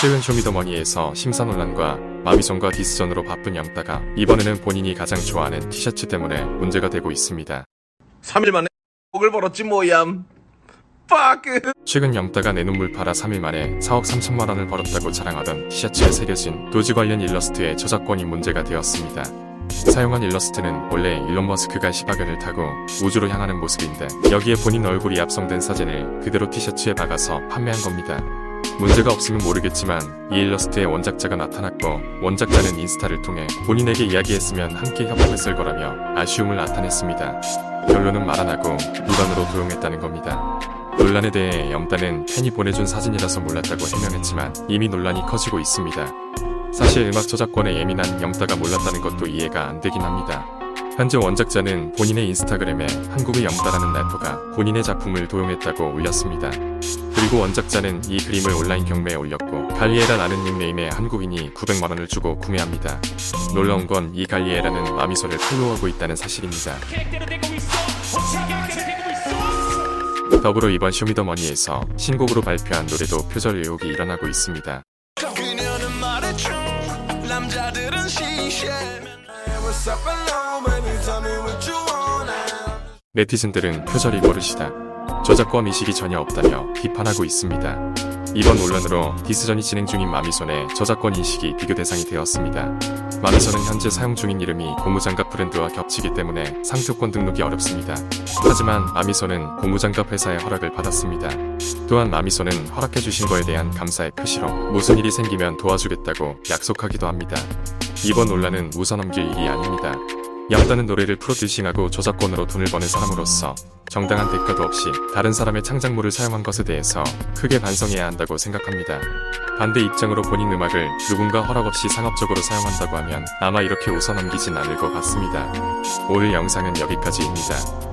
최근 쇼미더머니에서 심사 논란과 마미손과 디스전으로 바쁜 염따가 이번에는 본인이 가장 좋아하는 티셔츠 때문에 문제가 되고 있습니다. 3일 만에 목을 벌었지 뭐얌. 빠끄. 최근 염따가 내 눈물 팔아 3일 만에 4억 3천만 원을 벌었다고 자랑하던 티셔츠에 새겨진 도지 관련 일러스트의 저작권이 문제가 되었습니다. 사용한 일러스트는 원래 일론 머스크가 시바견을 타고 우주로 향하는 모습인데 여기에 본인 얼굴이 합성된 사진을 그대로 티셔츠에 박아서 판매한 겁니다. 문제가 없으면 모르겠지만 이 일러스트의 원작자가 나타났고 원작자는 인스타를 통해 본인에게 이야기했으면 함께 협업했을 거라며 아쉬움을 나타냈습니다. 결론은 말 안 하고 무단으로 도용했다는 겁니다. 논란에 대해 영단은 팬이 보내준 사진이라서 몰랐다고 해명했지만 이미 논란이 커지고 있습니다. 사실 음악 저작권에 예민한 영따가 몰랐다는 것도 이해가 안 되긴 합니다. 현재 원작자는 본인의 인스타그램에 한국의 영따라는 래퍼가 본인의 작품을 도용했다고 올렸습니다. 그리고 원작자는 이 그림을 온라인 경매에 올렸고 갈리에라라는 닉네임의 한국인이 900만원을 주고 구매합니다. 놀라운 건 이 갈리에라는 마미소를 팔로우하고 있다는 사실입니다. 더불어 이번 쇼미더머니에서 신곡으로 발표한 노래도 표절 의혹이 일어나고 있습니다. 네티즌들은 표절이 버릇이다. 저작권 의식이 전혀 없다며 비판하고 있습니다. 이번 논란으로 디스전이 진행 중인 마미손의 저작권 인식이 비교 대상이 되었습니다. 마미손은 현재 사용 중인 이름이 고무장갑 브랜드와 겹치기 때문에 상표권 등록이 어렵습니다. 하지만 마미손은 고무장갑 회사의 허락을 받았습니다. 또한 마미손은 허락해주신 거에 대한 감사의 표시로 무슨 일이 생기면 도와주겠다고 약속하기도 합니다. 이번 논란은 웃어넘길 일이 아닙니다. 영단은 노래를 프로듀싱하고 저작권으로 돈을 버는 사람으로서 정당한 대가도 없이 다른 사람의 창작물을 사용한 것에 대해서 크게 반성해야 한다고 생각합니다. 반대 입장으로 본인 음악을 누군가 허락 없이 상업적으로 사용한다고 하면 아마 이렇게 웃어넘기진 않을 것 같습니다. 오늘 영상은 여기까지입니다.